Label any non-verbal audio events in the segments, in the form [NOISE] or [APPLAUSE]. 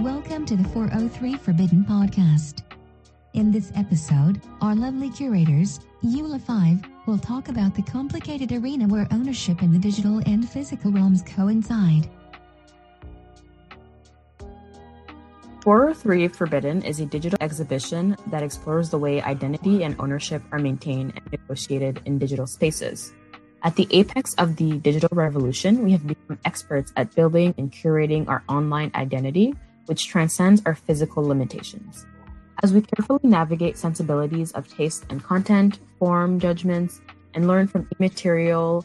Welcome to the 403 Forbidden podcast. In this episode, our lovely curators, Eula 5, will talk about the complicated arena where ownership in the digital and physical realms coincide. 403 Forbidden is a digital exhibition that explores the way identity and ownership are maintained and negotiated in digital spaces. At the apex of the digital revolution, we have become experts at building and curating our online identity, which transcends our physical limitations. As we carefully navigate sensibilities of taste and content, form judgments, and learn from immaterial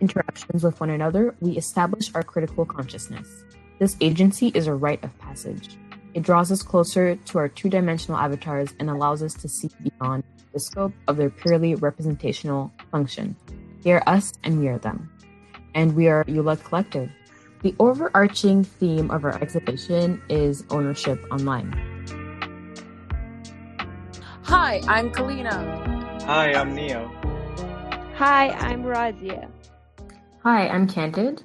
interactions with one another, we establish our critical consciousness. This agency is a rite of passage. It draws us closer to our two dimensional avatars and allows us to see beyond the scope of their purely representational function. They are us and we are them. And we are Eula Collective. The overarching theme of our exhibition is ownership online. Hi, I'm Kalina. Hi, I'm Neo. Hi, I'm Razia. Hi, I'm Candid.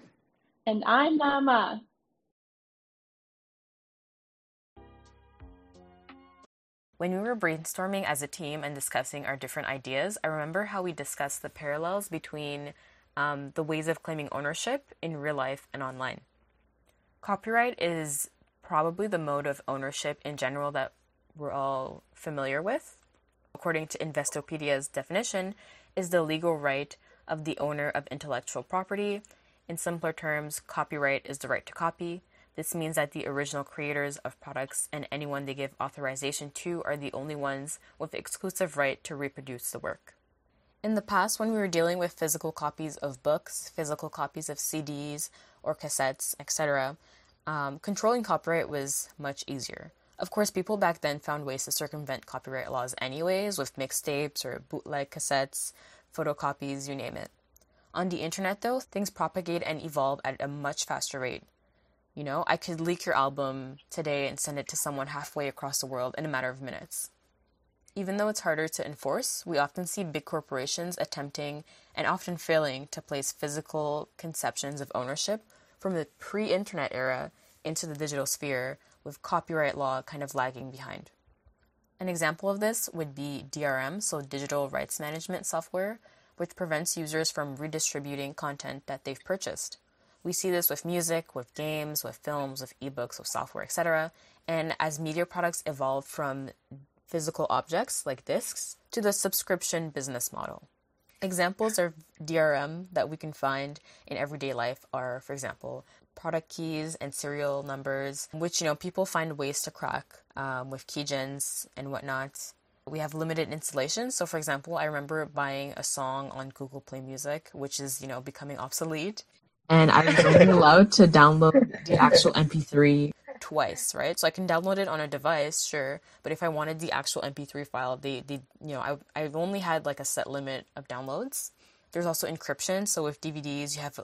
And I'm Mama. When we were brainstorming as a team and discussing our different ideas, I remember how we discussed the parallels between um, the ways of claiming ownership in real life and online. Copyright is probably the mode of ownership in general that we're all familiar with. According to Investopedia's definition, is the legal right of the owner of intellectual property. In simpler terms, copyright is the right to copy, this means that the original creators of products and anyone they give authorization to are the only ones with exclusive right to reproduce the work. In the past, when we were dealing with physical copies of books, physical copies of CDs or cassettes, etc., um, controlling copyright was much easier. Of course, people back then found ways to circumvent copyright laws anyways, with mixtapes or bootleg cassettes, photocopies, you name it. On the internet, though, things propagate and evolve at a much faster rate. You know, I could leak your album today and send it to someone halfway across the world in a matter of minutes. Even though it's harder to enforce, we often see big corporations attempting and often failing to place physical conceptions of ownership from the pre internet era into the digital sphere, with copyright law kind of lagging behind. An example of this would be DRM, so digital rights management software, which prevents users from redistributing content that they've purchased. We see this with music, with games, with films, with ebooks, with software, etc. And as media products evolve from physical objects like discs to the subscription business model. Examples of DRM that we can find in everyday life are, for example, product keys and serial numbers, which you know people find ways to crack um, with keygens and whatnot. We have limited installation. So, for example, I remember buying a song on Google Play Music, which is you know becoming obsolete, and I'm only [LAUGHS] allowed to download the actual MP3 twice, right? So I can download it on a device, sure, but if I wanted the actual MP3 file, they, they you know, I, I've only had like a set limit of downloads. There's also encryption, so with DVDs, you have,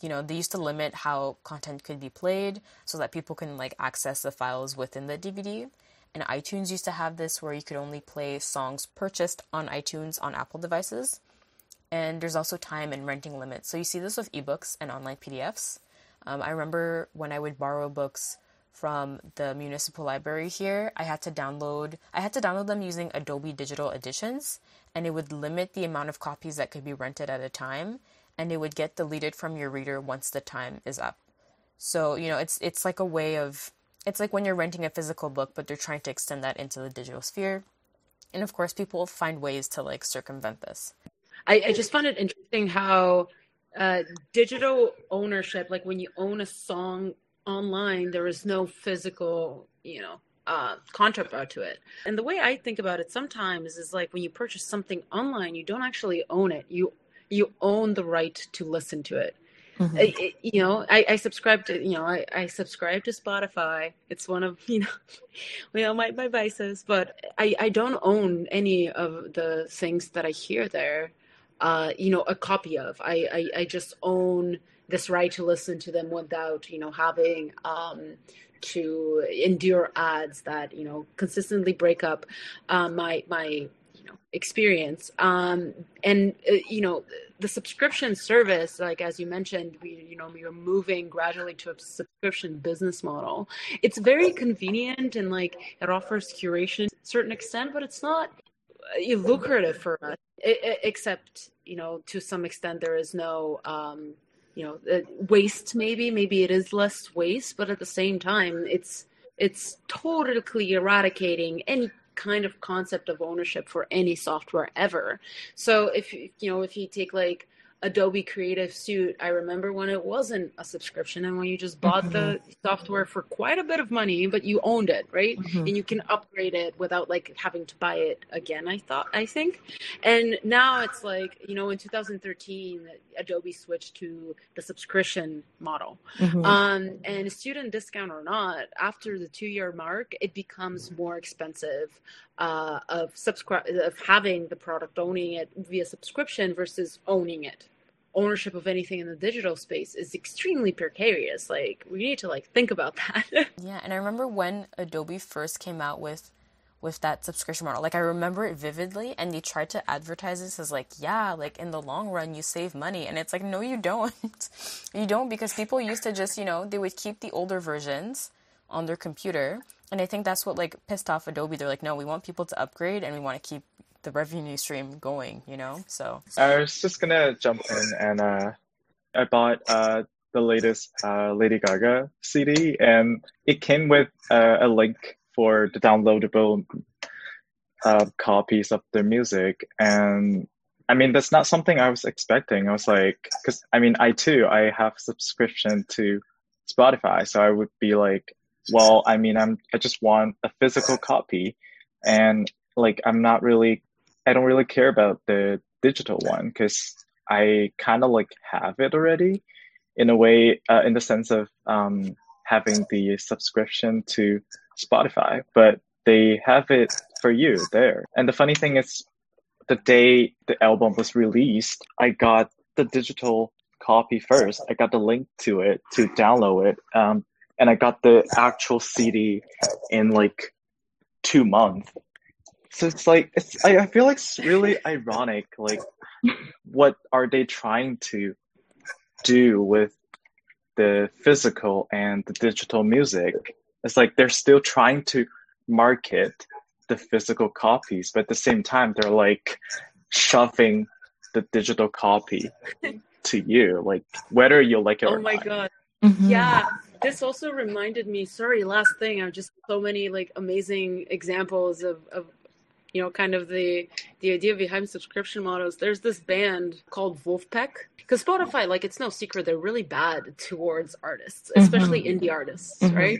you know, they used to limit how content could be played so that people can like access the files within the DVD. And iTunes used to have this where you could only play songs purchased on iTunes on Apple devices and there's also time and renting limits. So you see this with ebooks and online PDFs. Um, I remember when I would borrow books from the municipal library here, I had to download I had to download them using Adobe Digital Editions, and it would limit the amount of copies that could be rented at a time, and it would get deleted from your reader once the time is up. So, you know, it's it's like a way of it's like when you're renting a physical book, but they're trying to extend that into the digital sphere. And of course, people find ways to like circumvent this. I, I just found it interesting how uh, digital ownership, like when you own a song online, there is no physical, you know, uh, counterpart to it. And the way I think about it sometimes is like when you purchase something online, you don't actually own it. You you own the right to listen to it. Mm-hmm. I, you know, I, I, subscribe to, you know, I, I subscribe to Spotify. It's one of, [LAUGHS] you know, you know, my, my vices, but I, I don't own any of the things that I hear there uh, you know, a copy of. I, I, I just own this right to listen to them without, you know, having um, to endure ads that, you know, consistently break up uh, my my you know experience. Um and uh, you know the subscription service like as you mentioned we you know we are moving gradually to a subscription business model. It's very convenient and like it offers curation to a certain extent but it's not uh, lucrative for us except you know to some extent there is no um you know uh, waste maybe maybe it is less waste but at the same time it's it's totally eradicating any kind of concept of ownership for any software ever. So if you know if you take like Adobe Creative Suite, I remember when it wasn't a subscription and when you just bought mm-hmm. the software for quite a bit of money, but you owned it, right? Mm-hmm. And you can upgrade it without like having to buy it again, I thought, I think. And now it's like, you know, in 2013, Adobe switched to the subscription model. Mm-hmm. Um, and student discount or not, after the two year mark, it becomes more expensive uh, of subscribe of having the product owning it via subscription versus owning it ownership of anything in the digital space is extremely precarious. Like we need to like think about that. [LAUGHS] Yeah and i remember when adobe first came out with with that subscription model. Like i remember it vividly and they tried to advertise this as like yeah like in the long run you save money. And it's like no you don't. [LAUGHS] You don't because people used to just you know they would keep the older versions on their computer. And I think that's what like pissed off Adobe. They're like, no, we want people to upgrade and we want to keep the revenue stream going, you know? So I was just gonna jump in and uh I bought uh the latest uh Lady Gaga CD and it came with uh, a link for the downloadable uh, copies of the music and I mean that's not something I was expecting. I was like cuz I mean I too I have subscription to Spotify so I would be like well, I mean, I'm I just want a physical copy, and like I'm not really, I don't really care about the digital one because I kind of like have it already, in a way, uh, in the sense of um, having the subscription to Spotify, but they have it for you there. And the funny thing is, the day the album was released, I got the digital copy first. I got the link to it to download it. Um, and I got the actual CD in like two months. So it's like it's I, I feel like it's [LAUGHS] really ironic. Like, what are they trying to do with the physical and the digital music? It's like they're still trying to market the physical copies, but at the same time, they're like shoving the digital copy [LAUGHS] to you, like whether you like it oh or not. Oh my god! Mm-hmm. Yeah, this also reminded me. Sorry, last thing. I've just so many like amazing examples of of you know kind of the the idea behind subscription models. There's this band called Vulfpeck because Spotify, like it's no secret, they're really bad towards artists, especially mm-hmm. indie artists, mm-hmm. right?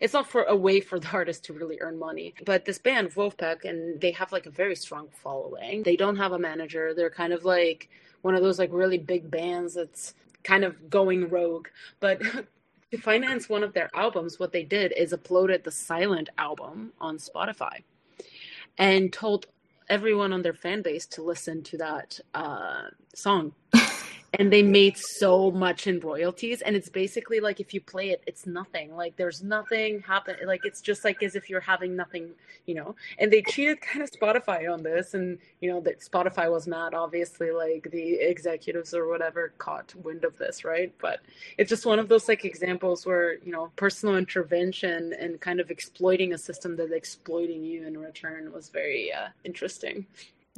It's not for a way for the artist to really earn money. But this band, Vulfpeck, and they have like a very strong following. They don't have a manager. They're kind of like one of those like really big bands that's kind of going rogue. But [LAUGHS] to finance one of their albums, what they did is uploaded the silent album on Spotify and told everyone on their fan base to listen to that uh, song [LAUGHS] and they made so much in royalties and it's basically like if you play it it's nothing. Like there's nothing happen like it's just like as if you're having nothing you know? And they cheated kind of spotify on this and you know that spotify was mad obviously like the executives or whatever caught wind of this right? But it's just one of those like examples where you know personal intervention and kind of exploiting a system that's exploiting you in return was very uh, interesting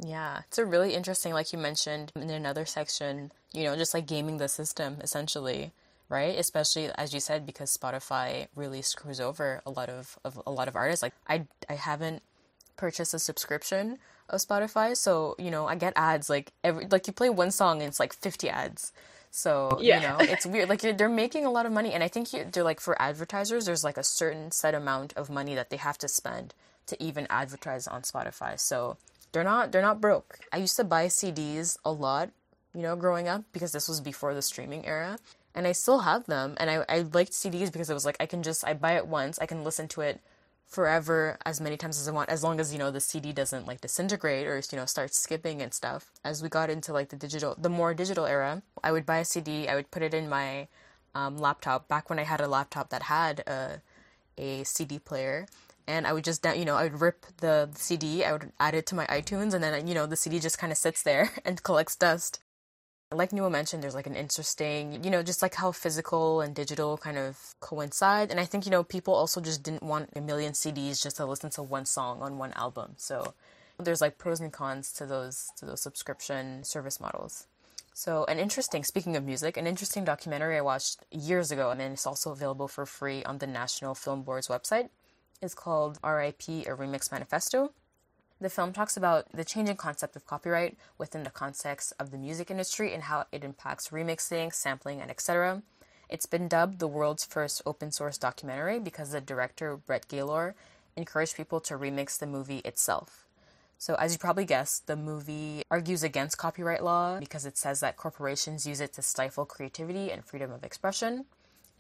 yeah, it's a really interesting, like you mentioned in another section, you know, just like gaming the system essentially, right? Especially as you said, because Spotify really screws over a lot of, of a lot of artists. Like I, I haven't purchased a subscription of Spotify, so you know, I get ads like every like you play one song and it's like fifty ads. So yeah. you know, it's weird. Like they're making a lot of money, and I think you, they're like for advertisers, there's like a certain set amount of money that they have to spend to even advertise on Spotify. So they're not they're not broke. I used to buy CDs a lot, you know, growing up because this was before the streaming era. And I still have them and I, I liked CDs because it was like I can just I buy it once, I can listen to it forever as many times as I want, as long as, you know, the CD doesn't like disintegrate or, you know, start skipping and stuff. As we got into like the digital the more digital era, I would buy a CD, I would put it in my um, laptop back when I had a laptop that had a a CD player and I would just you know I would rip the CD, I would add it to my iTunes, and then you know the CD just kind of sits there [LAUGHS] and collects dust. Like Nua mentioned, there's like an interesting, you know, just like how physical and digital kind of coincide. And I think, you know, people also just didn't want a million CDs just to listen to one song on one album. So there's like pros and cons to those to those subscription service models. So, an interesting, speaking of music, an interesting documentary I watched years ago, and then it's also available for free on the National Film Board's website, is called RIP, a Remix Manifesto. The film talks about the changing concept of copyright within the context of the music industry and how it impacts remixing, sampling, and etc. It's been dubbed the world's first open source documentary because the director, Brett Gaylor, encouraged people to remix the movie itself. So, as you probably guessed, the movie argues against copyright law because it says that corporations use it to stifle creativity and freedom of expression.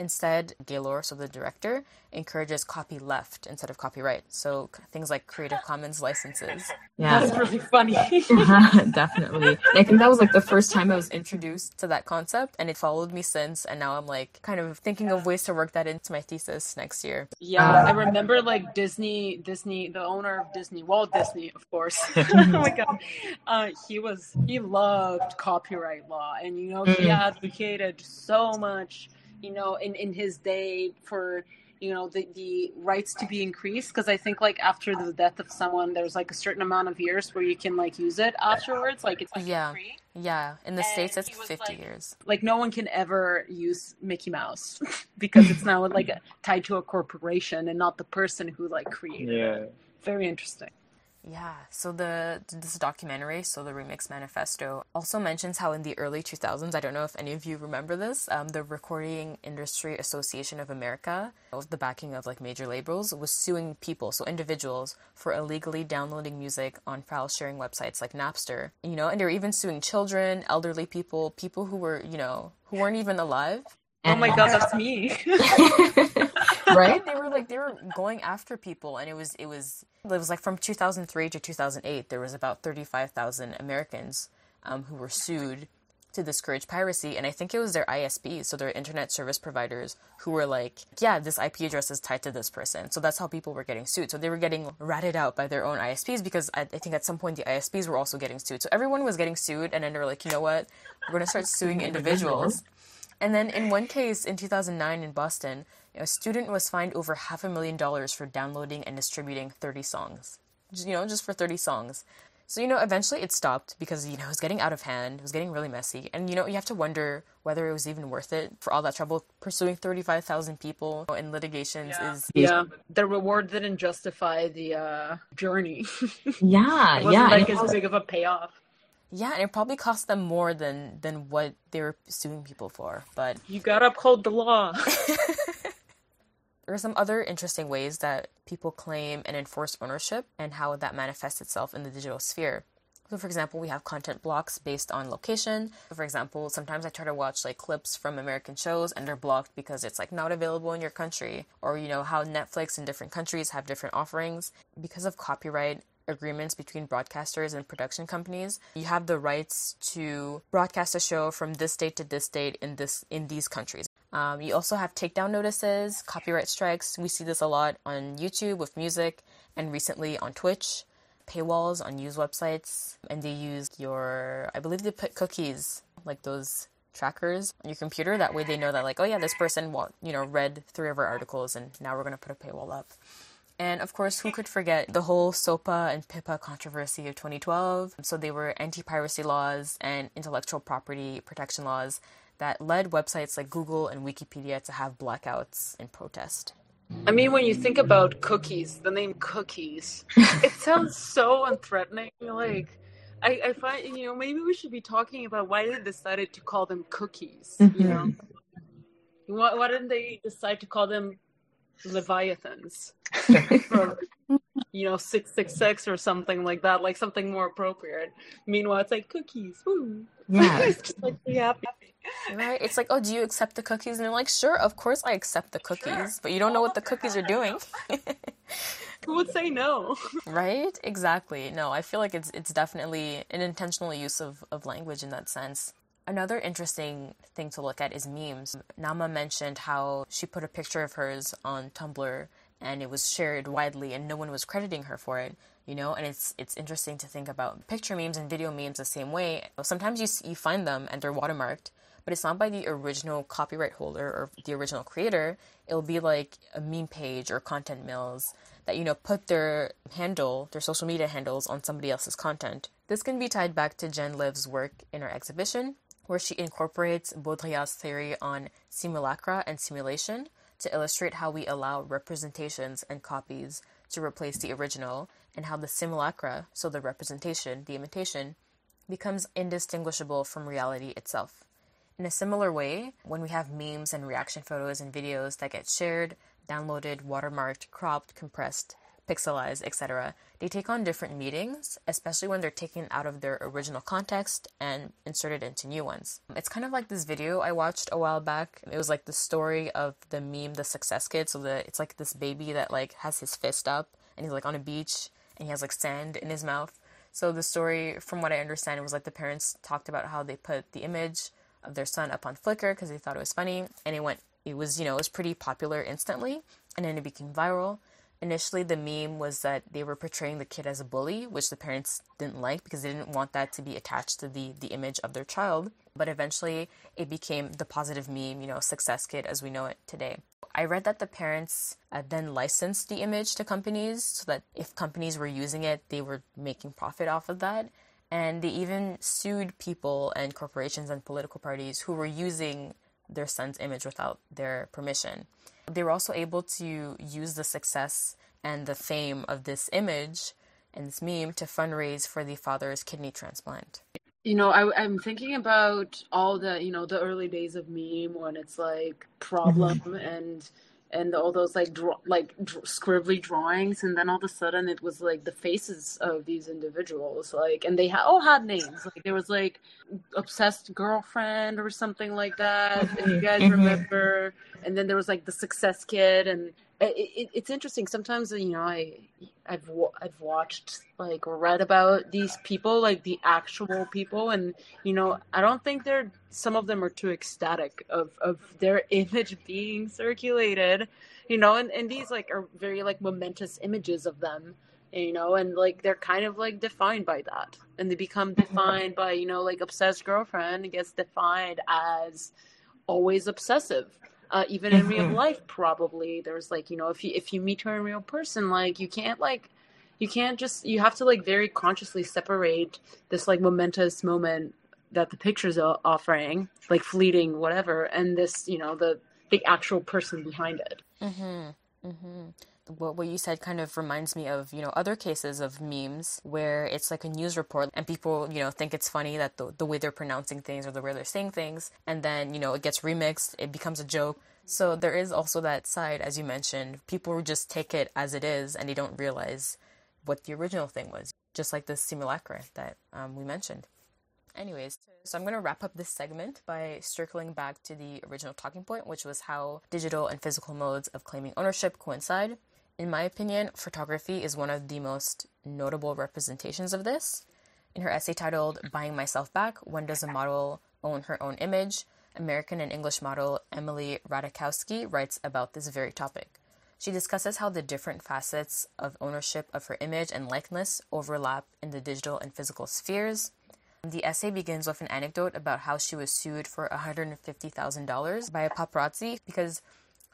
Instead, Gaylor, so the director, encourages copy left instead of copyright. So things like Creative Commons licenses. Yeah, that's really funny. [LAUGHS] [LAUGHS] Definitely. And I think that was like the first time I was introduced to that concept, and it followed me since. And now I'm like kind of thinking of ways to work that into my thesis next year. Yeah, I remember like Disney, Disney, the owner of Disney, Walt Disney, of course. [LAUGHS] oh my god, uh, he was he loved copyright law, and you know he mm. advocated so much you know, in, in his day for, you know, the, the rights to be increased. Because I think, like, after the death of someone, there's like a certain amount of years where you can, like, use it afterwards. Like, it's like yeah. Free. Yeah. In the and States, it's 50 like, years. Like, no one can ever use Mickey Mouse [LAUGHS] because it's now, like, [LAUGHS] tied to a corporation and not the person who, like, created yeah. it. Very interesting. Yeah, so the this documentary, so the Remix Manifesto, also mentions how in the early 2000s, I don't know if any of you remember this, um, the Recording Industry Association of America, with the backing of like major labels, was suing people, so individuals, for illegally downloading music on file sharing websites like Napster. You know, and they were even suing children, elderly people, people who were, you know, who weren't even alive. Oh my god, that's me. [LAUGHS] [LAUGHS] right? They were like they were going after people and it was it was it was like from 2003 to 2008 there was about 35,000 Americans um, who were sued to discourage piracy and I think it was their ISPs so their internet service providers who were like yeah this IP address is tied to this person. So that's how people were getting sued. So they were getting ratted out by their own ISPs because I, I think at some point the ISPs were also getting sued. So everyone was getting sued and then they were like you know what? We're going to start suing [LAUGHS] individuals. And then in one case in 2009 in Boston a student was fined over half a million dollars for downloading and distributing 30 songs. You know, just for 30 songs. So, you know, eventually it stopped because, you know, it was getting out of hand. It was getting really messy. And, you know, you have to wonder whether it was even worth it for all that trouble. Pursuing 35,000 people in litigations yeah. is. Yeah. The reward didn't justify the uh, journey. [LAUGHS] yeah. it wasn't yeah. like as big of a payoff. Yeah, and it probably cost them more than than what they were suing people for. But you gotta uphold the law. [LAUGHS] [LAUGHS] There are some other interesting ways that people claim and enforce ownership and how that manifests itself in the digital sphere. So, for example, we have content blocks based on location. For example, sometimes I try to watch like clips from American shows and they're blocked because it's like not available in your country. Or, you know, how Netflix in different countries have different offerings. Because of copyright agreements between broadcasters and production companies, you have the rights to broadcast a show from this date to this date in this in these countries. Um, you also have takedown notices, copyright strikes. We see this a lot on YouTube with music, and recently on Twitch. Paywalls on news websites, and they use your, I believe they put cookies, like those trackers on your computer. That way they know that, like, oh yeah, this person, you know, read three of our articles, and now we're going to put a paywall up. And of course, who could forget the whole SOPA and PIPA controversy of 2012? So they were anti piracy laws and intellectual property protection laws that led websites like Google and Wikipedia to have blackouts in protest. I mean, when you think about cookies, the name cookies, [LAUGHS] it sounds so unthreatening. Like, I, I, find, you know, maybe we should be talking about why they decided to call them cookies. Mm-hmm. You know, why, why didn't they decide to call them leviathans? [LAUGHS] or, you know, six six six or something like that, like something more appropriate. Meanwhile, it's like cookies. Woo. Yeah, it's [LAUGHS] just like be happy. Right? It's like, oh, do you accept the cookies? And they're like, sure, of course I accept the cookies, sure. but you don't know what the cookies are doing. [LAUGHS] Who would say no? right? Exactly. No, I feel like it's it's definitely an intentional use of, of language in that sense. Another interesting thing to look at is memes. Nama mentioned how she put a picture of hers on Tumblr and it was shared widely and no one was crediting her for it you know? And it's it's interesting to think about picture memes and video memes the same way. Sometimes you you find them and they're watermarked but it's not by the original copyright holder or the original creator. It'll be like a meme page or content mills that you know put their handle their social media handles on somebody else's content. This can be tied back to jen liv's work in our exhibition where she incorporates baudrillard's theory on simulacra and simulation to illustrate how we allow representations and copies to replace the original and how the simulacra, so the representation, the imitation, becomes indistinguishable from reality itself. In a similar way, when we have memes and reaction photos and videos that get shared, downloaded, watermarked, cropped, compressed, pixelized, etc., they take on different meanings, especially when they're taken out of their original context and inserted into new ones. It's kind of like this video I watched a while back. It was like the story of the meme, the success kid. So the it's like this baby that like has his fist up and he's like on a beach and he has like sand in his mouth. So the story, from what I understand, was like the parents talked about how they put the image of their son up on Flickr because they thought it was funny, and it went. It was you know it was pretty popular instantly, and then it became viral. Initially, the meme was that they were portraying the kid as a bully, which the parents didn't like because they didn't want that to be attached to the, the image of their child. But eventually, it became the positive meme, you know, success kid as we know it today. I read that the parents uh, then licensed the image to companies so that if companies were using it, they were making profit off of that. And they even sued people and corporations and political parties who were using their son's image without their permission. They were also able to use the success and the fame of this image and this meme to fundraise for the father's kidney transplant. You know, I, am thinking about all the, you know, the early days of meme when it's like problem mm-hmm. and and all those like draw, like dr- scribbly drawings and then all of a sudden it was like the faces of these individuals like and they ha- all had names like there was like obsessed girlfriend or something like that if you guys mm-hmm. remember and then there was like the success kid and it, it, it's interesting. Sometimes you know i i've i've watched like read about these people like the actual people and you know i don't think they're some of them are too ecstatic of of their [LAUGHS] image being circulated you know and, and these like are very like momentous images of them you know and like they're kind of like defined by that. And they become mm-hmm. defined by you know like obsessed girlfriend gets defined as always obsessive uh, even in real life probably. There's like you know if you if you meet her in real person like you can't like you can't just you have to like very consciously separate this like momentous moment that the pictures are offering like fleeting whatever and this you know the the actual person behind it. Mm-hmm. Mm-hmm what, what you said kind of reminds me of you know other cases of memes where it's like a news report and people you know think it's funny that the, the way they're pronouncing things or the way they're saying things. And then you know it gets remixed it becomes a joke. So there is also that side as you mentioned people just take it as it is and they don't realize what the original thing was just like the simulacra that um, we mentioned. Anyways, so I'm going to wrap up this segment by circling back to the original talking point, which was how digital and physical modes of claiming ownership coincide. In my opinion, photography is one of the most notable representations of this. In her essay titled Buying Myself Back When Does a Model Own Her Own Image? American and English model Emily Ratajkowski writes about this very topic. She discusses how the different facets of ownership of her image and likeness overlap in the digital and physical spheres. The essay begins with an anecdote about how she was sued for $150,000 by a paparazzi because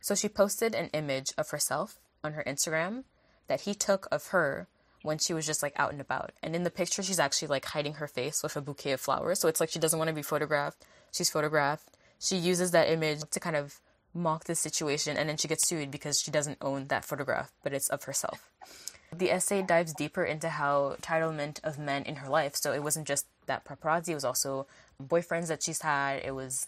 so she posted an image of herself on her Instagram that he took of her when she was just like out and about. And in the picture, she's actually like hiding her face with a bouquet of flowers. So it's like she doesn't want to be photographed. She's photographed. She uses that image to kind of mock the situation and then she gets sued because she doesn't own that photograph, but it's of herself. The essay dives deeper into how entitlement of men in her life. So it wasn't just that paparazzi, it was also boyfriends that she's had, it was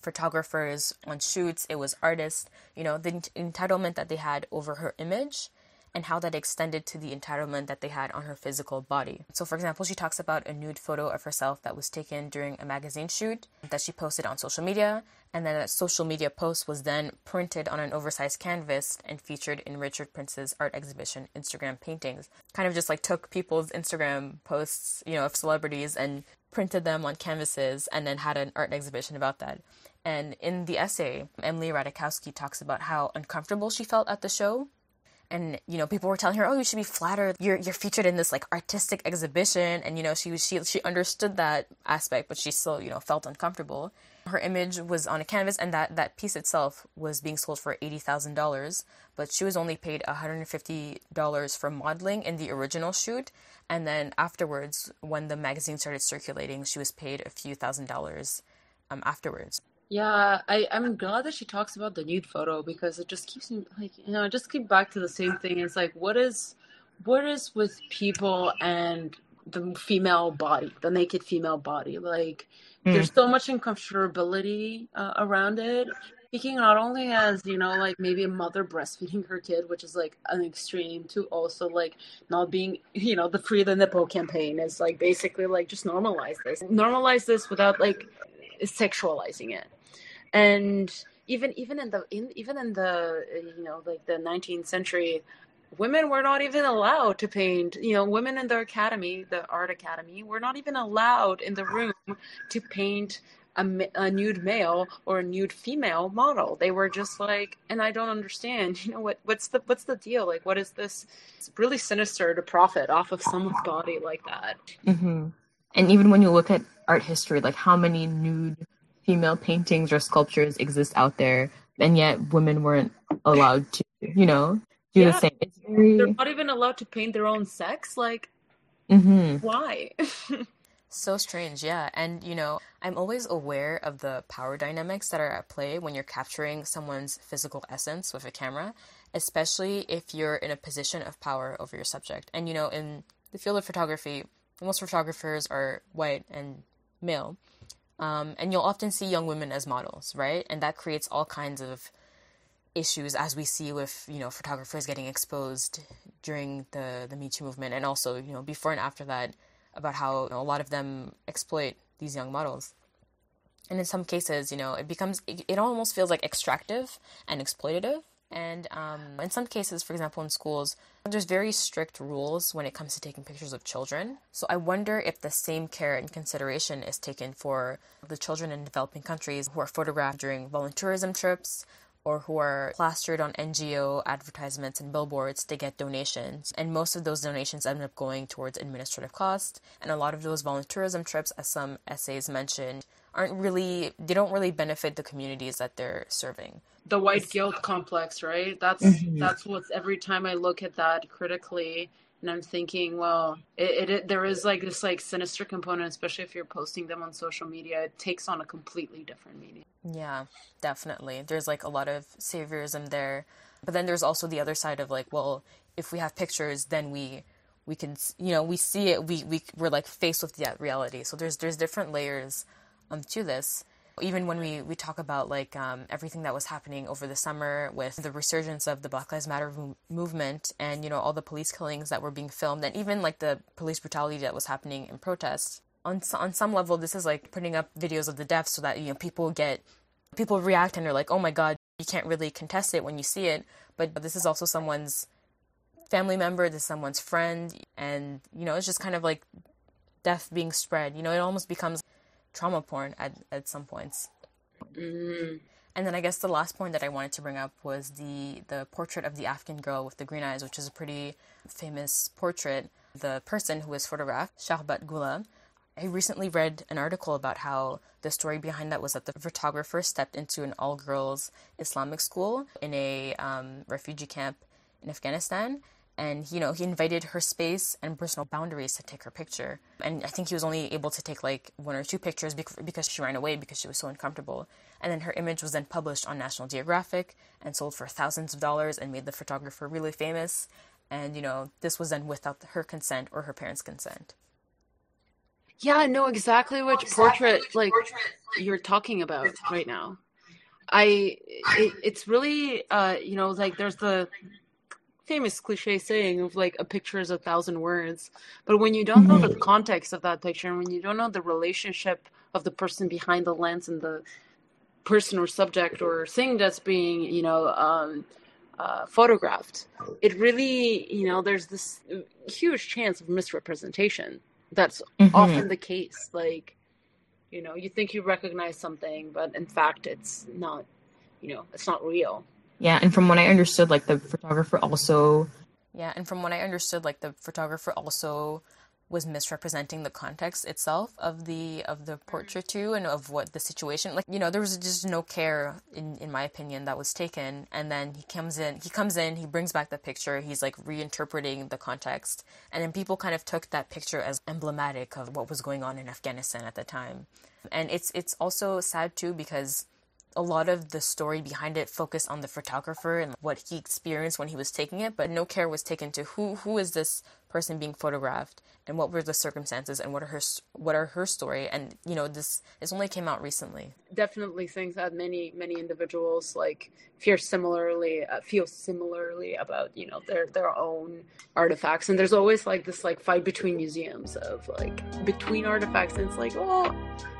photographers on shoots, it was artists, you know, the entitlement that they had over her image and how that extended to the entitlement that they had on her physical body. So, for example, she talks about a nude photo of herself that was taken during a magazine shoot that she posted on social media, and then that social media post was then printed on an oversized canvas and featured in Richard Prince's art exhibition, Instagram Paintings. Kind of just like took people's Instagram posts, you know, of celebrities and printed them on canvases and then had an art exhibition about that. And in the essay, Emily Ratajkowski talks about how uncomfortable she felt at the show. And you know people were telling her oh you should be flattered. You're you're featured in this like artistic exhibition. And you know she she she understood that aspect but she still you know felt uncomfortable. Her image was on a canvas and that that piece itself was being sold for $80,000 but she was only paid $150 for modeling in the original shoot. And then afterwards when the magazine started circulating she was paid a few thousand dollars um, afterwards Yeah, I, I'm glad that she talks about the nude photo because it just keeps me like you know, I just keep back to the same thing. It's like what is what is with people and the female body, the naked female body? Like there's so much uncomfortability uh, around it. Speaking not only as, you know, like maybe a mother breastfeeding her kid, which is like an extreme, to also like not being, you know, the free the nipple campaign is like basically like just normalize this. Normalize this without like sexualizing it and even even in the in, even in the you know like the 19th century women were not even allowed to paint you know women in the academy the art academy were not even allowed in the room to paint a, a nude male or a nude female model. They were just like and i don't understand [LAUGHS] you know what what's the what's the deal? Like what is this? It's really sinister to profit off of someone's body like that. Hmm And even when you look at art history, like how many nude female paintings or sculptures exist out there, and yet women weren't allowed to, you know, do Yeah. the same. It's very. they're not even allowed to paint their own sex like hmm why [LAUGHS] So strange, yeah. And you know, I'm always aware of the power dynamics that are at play when you're capturing someone's physical essence with a camera, especially if you're in a position of power over your subject. And you know, in the field of photography, most photographers are white and male. Um, and you'll often see young women as models, right? And that creates all kinds of issues as we see with you know photographers getting exposed during the the Me Too movement, and also you know before and after that about how you know, a lot of them exploit these young models. And in some cases, you know, it becomes it, it almost feels like extractive and exploitative. And um, in some cases, for example, in schools, there's very strict rules when it comes to taking pictures of children. So I wonder if the same care and consideration is taken for the children in developing countries who are photographed during volunteerism trips or who are plastered on NGO advertisements and billboards to get donations. And most of those donations end up going towards administrative costs. And a lot of those volunteerism trips, as some essays mentioned, aren't really, they don't really benefit the communities that they're serving. The white guilt complex, right? That's Mhm. that's what's every time I look at that critically, and I'm thinking, well, it, it there is like this like sinister component, especially if you're posting them on social media. It takes on a completely different meaning. Yeah, definitely. There's like a lot of saviorism there. But then there's also the other side of like, well, if we have pictures, then we we can you know, we see it, we we we're like faced with that reality. So there's there's different layers um to this. Even when we we talk about like um everything that was happening over the summer with the resurgence of the Black Lives Matter mo- movement and you know all the police killings that were being filmed and even like the police brutality that was happening in protests. On on some level this is like putting up videos of the deaths so that you know people get people react and they're like, oh my god, you can't really contest it when you see it. But this is also someone's family member, this is someone's friend, and you know, it's just kind of like death being spread. You know, it almost becomes trauma porn at, at some points. Mm. And then I guess the last point that I wanted to bring up was the the portrait of the Afghan girl with the green eyes, which is a pretty famous portrait. The person who was photographed, Sharbat Gula, I recently read an article about how the story behind that was that the photographer stepped into an all girls Islamic school in a um, refugee camp in Afghanistan. And, you know, he invited her space and personal boundaries to take her picture. And I think he was only able to take like one or two pictures because she ran away because she was so uncomfortable. And then her image was then published on National Geographic and sold for thousands of dollars and made the photographer really famous. And, you know, this was done without her consent or her parents' consent. Yeah, I know exactly which portrait like you're talking about right now. I it, it's really uh you know like there's the famous cliche saying of like a picture is a thousand words, but when you don't know the context of that picture and when you don't know the relationship of the person behind the lens and the person or subject or thing that's being you know um uh, photographed, it really you know there's this huge chance of misrepresentation. That's Mhm. often the case. Like, you know, you think you recognize something, but in fact, it's not. You know, it's not real. Yeah, and from what I understood, like the photographer also. Yeah, and from what I understood, like the photographer also was misrepresenting the context itself of the of the portrait mm. too and of what the situation like you know there was just no care in in my opinion that was taken. And then he comes in he comes in he brings back the picture he's like reinterpreting the context. And then people kind of took that picture as emblematic of what was going on in Afghanistan at the time. And it's it's also sad too because a lot of the story behind it focused on the photographer and what he experienced when he was taking it, but no care was taken to who who is this person being photographed and what were the circumstances and what are her what are her story. And you know this this only came out recently. Definitely think that many many individuals like feel similarly uh, feel similarly about you know their their own artifacts. And there's always like this like fight between museums of like between artifacts. And it's like oh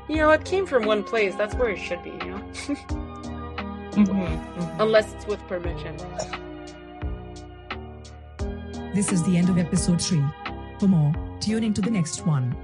you know it came from one place. That's where it should be you know? [LAUGHS] Mm-hmm, mm-hmm. unless it's with permission this is the end of episode 3. For more, tune into the next one.